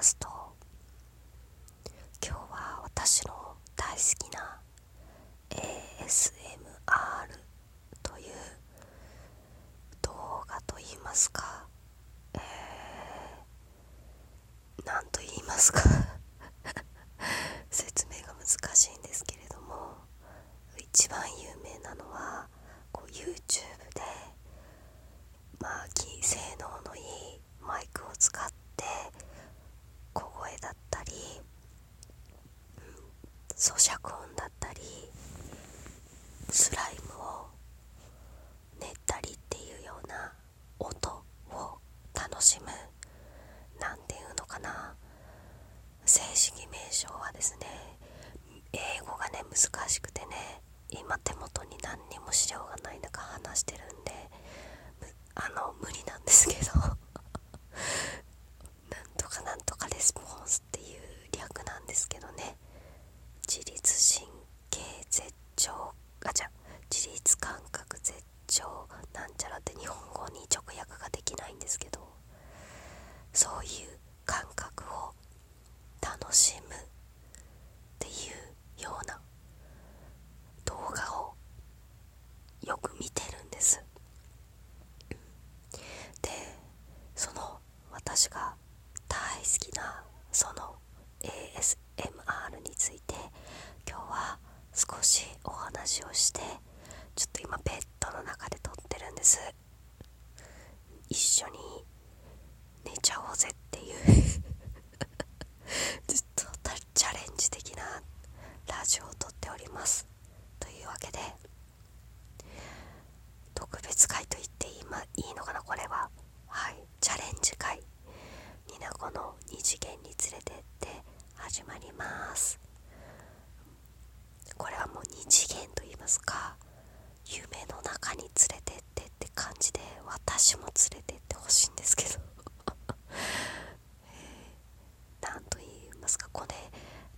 ますと。今日は私の大好きな ASMR という動画といいますか、えー、何と言いますか説明が難しいんですけれども一番有名なのはこう YouTube でまあ性能のいいマイクを使って小声だったり、うん、咀嚼音だったりスライムを練ったりっていうような音を楽しむ何ていうのかな正式名称はですね英語がね難しくてね今手元に何にも資料がない中話してるんであの無理なんですけどなんとかなんとかレスポンスっていう略なんですけどね自律神経絶頂あじゃ自律感覚絶頂なんちゃらって日本語に直訳ができないんですけどそういう感覚を楽しむっていうような動画をよく見てるんですでその私が大好きなその ASMR について今日は少しお話をしてちょっと今ベッドの中で撮ってるんです一緒に寝ちゃおうぜっていうずっとチャレンジ的なラジオを撮っておりますというわけで特別会と言っていい,、ま、いいのかなこれははいチャレンジ会ニナコの2次元に連れてって始まりますこれはもう2次元と言いますか夢の中に連れてってって感じで私も連れてってほしいんですけど。何と言いますかこれ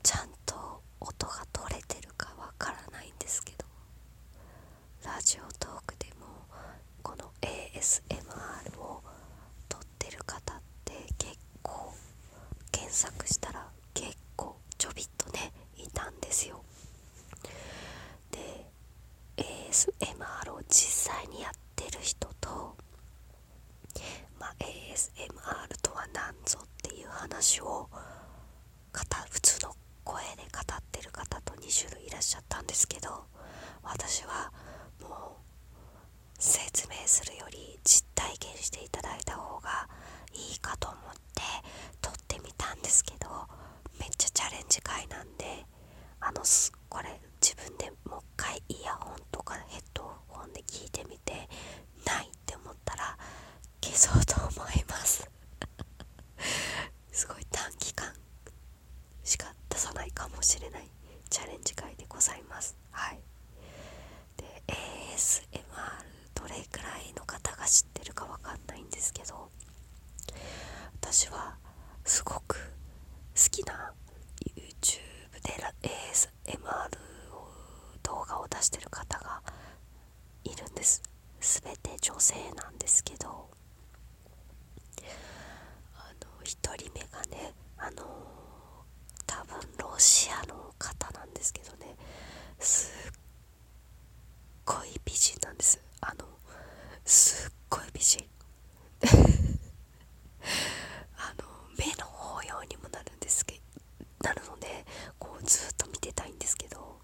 ちゃんと音が取れてるかわからないんですけど。ラジオトークでもこの ASMR を撮ってる方って結構検索したら結構ちょびっとねいたんですよで ASMR を実際にやってる人と、まあ、ASMR とは何ぞっていう話を普通の声で語ってる方と2種類いらっしゃったんですけど私はもう説明するより実体験していただいた方がいいかと思って撮ってみたんですけどめっちゃチャレンジ会なんであのこれ自分でもう一回イヤホンとかヘッドホンで聞いてみてないって思ったら消そうと思いますすごい短期間しか出さないかもしれないチャレンジ会でございますはいで ASMR どれくらいの方が知ってるかわかんないんですけど私はすごく好きな YouTube で MR 動画を出してる方がいるんです。全て女性なんですけど。あの1人目がねあの多分ロシアの方なんですけどね。すっごい美人なんです。あのすっごい美人あの目の保養にもなるんですけなるのでこうずっと見てたいんですけど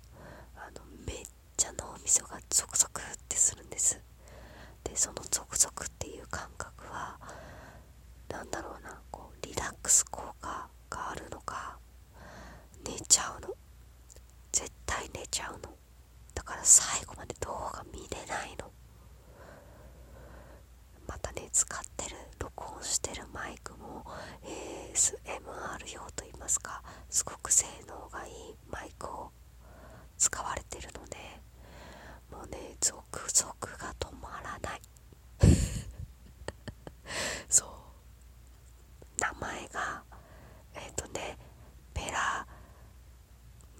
あのめっちゃ脳みそがゾクゾクってするんですでそのゾクゾクっていう感覚は何だろうなこうリラックス効果があるのか寝ちゃうの絶対寝ちゃうの。だから最後まで動画見れないの。またね使ってる録音してるマイクも ASMR 用といいますかすごく性能がいいマイクを使われてるのでもうね続々が止まらないそう名前がえっ、ー、とねペラ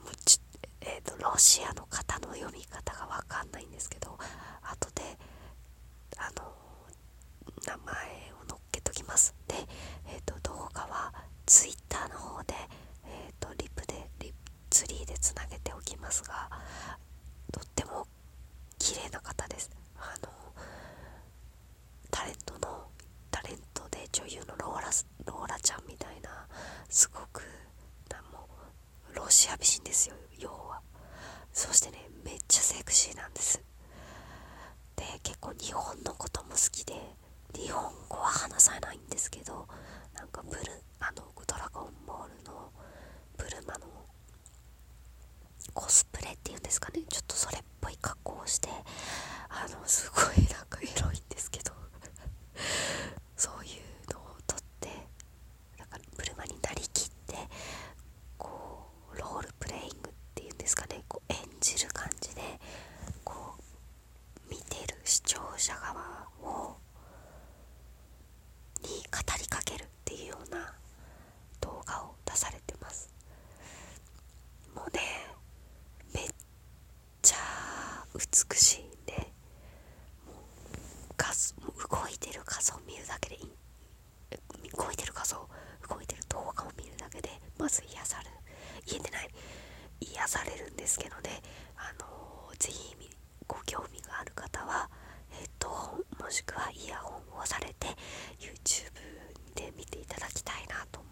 ムチえっ、ー、とロシアの方の読み方がわかんないんですけど後であの名前を載っけときますで、えーと、動画は Twitter 日本のことも好きで日本語は話さないんですけどなんかブルあのドラゴンボールのブルマのコスプレっていうんですかね。ちょっとそれっぽい格好をしてあのすごいなんかエロいんですけどそういうのを撮ってだからブルマになりきってこうロールプレイングっていうんですかねこう演じる感じでこう見てる視聴者側をに語りかけるっていうような動画を出されてますもうねめっちゃ美しいんでもう画像もう動いてる画像を見るだけでいい。動いてる画像動いてる動画を見るだけでまず癒される。言えてない。癒されるんですけどね。あのー、ぜひご興味がある方はヘッドホンもしくはイヤホンをされて YouTube で見ていただきたいなと思います。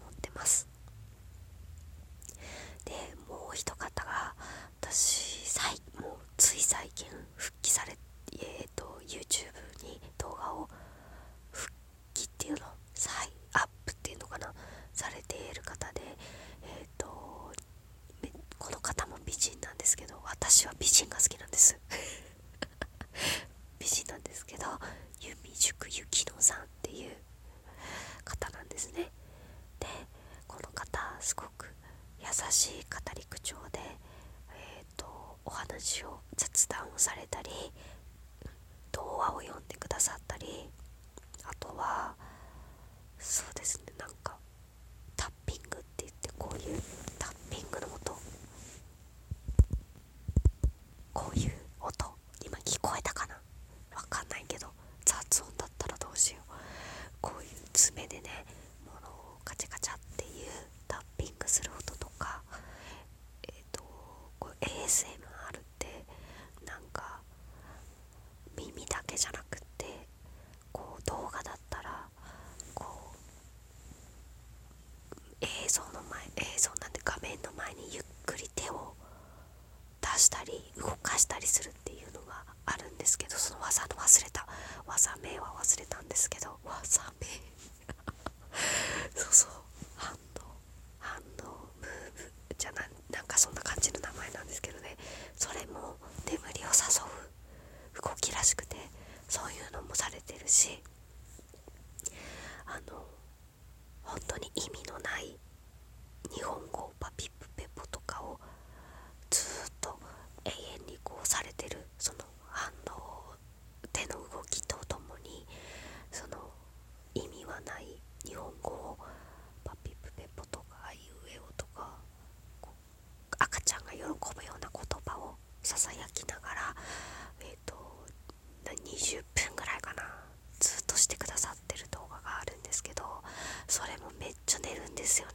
ですよね。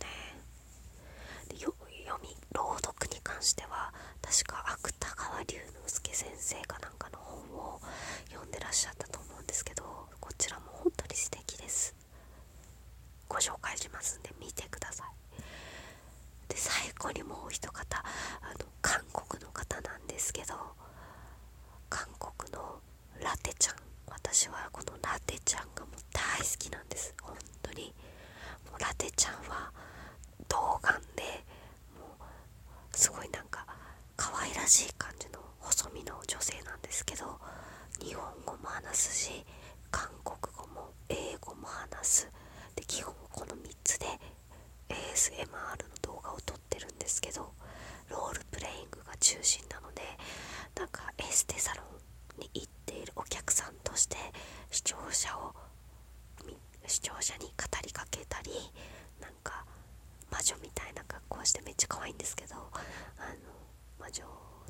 読み朗読に関しては確か芥川龍之介先生かなんかの本を読んでらっしゃったと思うんですけどこちらも本当に素敵です。ご紹介しますんで見てください。で最後にもう一方あの韓国の方なんですけど韓国のラテちゃん。私はこのラテちゃんがもう大好きなんです。本当に。ラテちゃんは童顔でもうすごいなんか可愛らしい感じの細身の女性なんですけど日本語も話すし韓国語も英語も話す。で基本この3つで ASMR の動画を撮ってるんですけどロールプレイングが中心なのでなんかエステサロンに行っているお客さんとして視聴者を視聴者に語りかけたりなんか魔女みたいな格好してめっちゃ可愛いんですけどあの魔女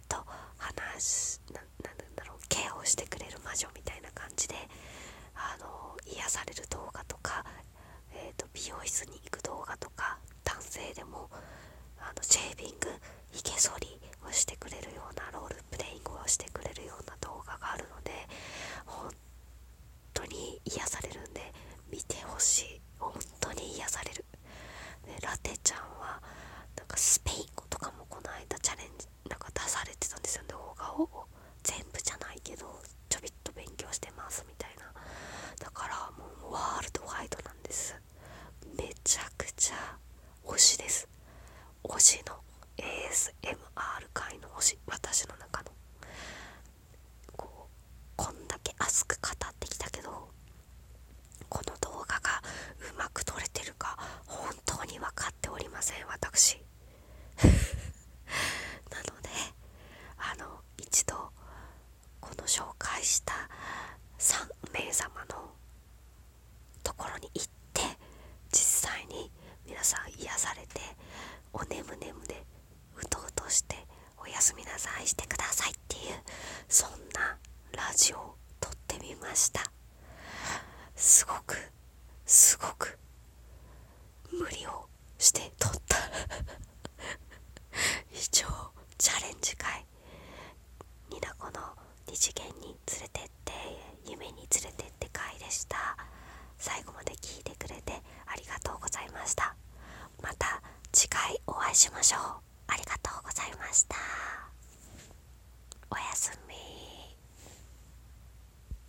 と話ななんだろうケアをしてくれる魔女みたいな感じであの癒される動画とか、えーと、美容室に行く動画とか男性でもあのシェービングひげ剃りをしてくれるようなロールプレイングをしてくれるような it しましょう。ありがとうございました。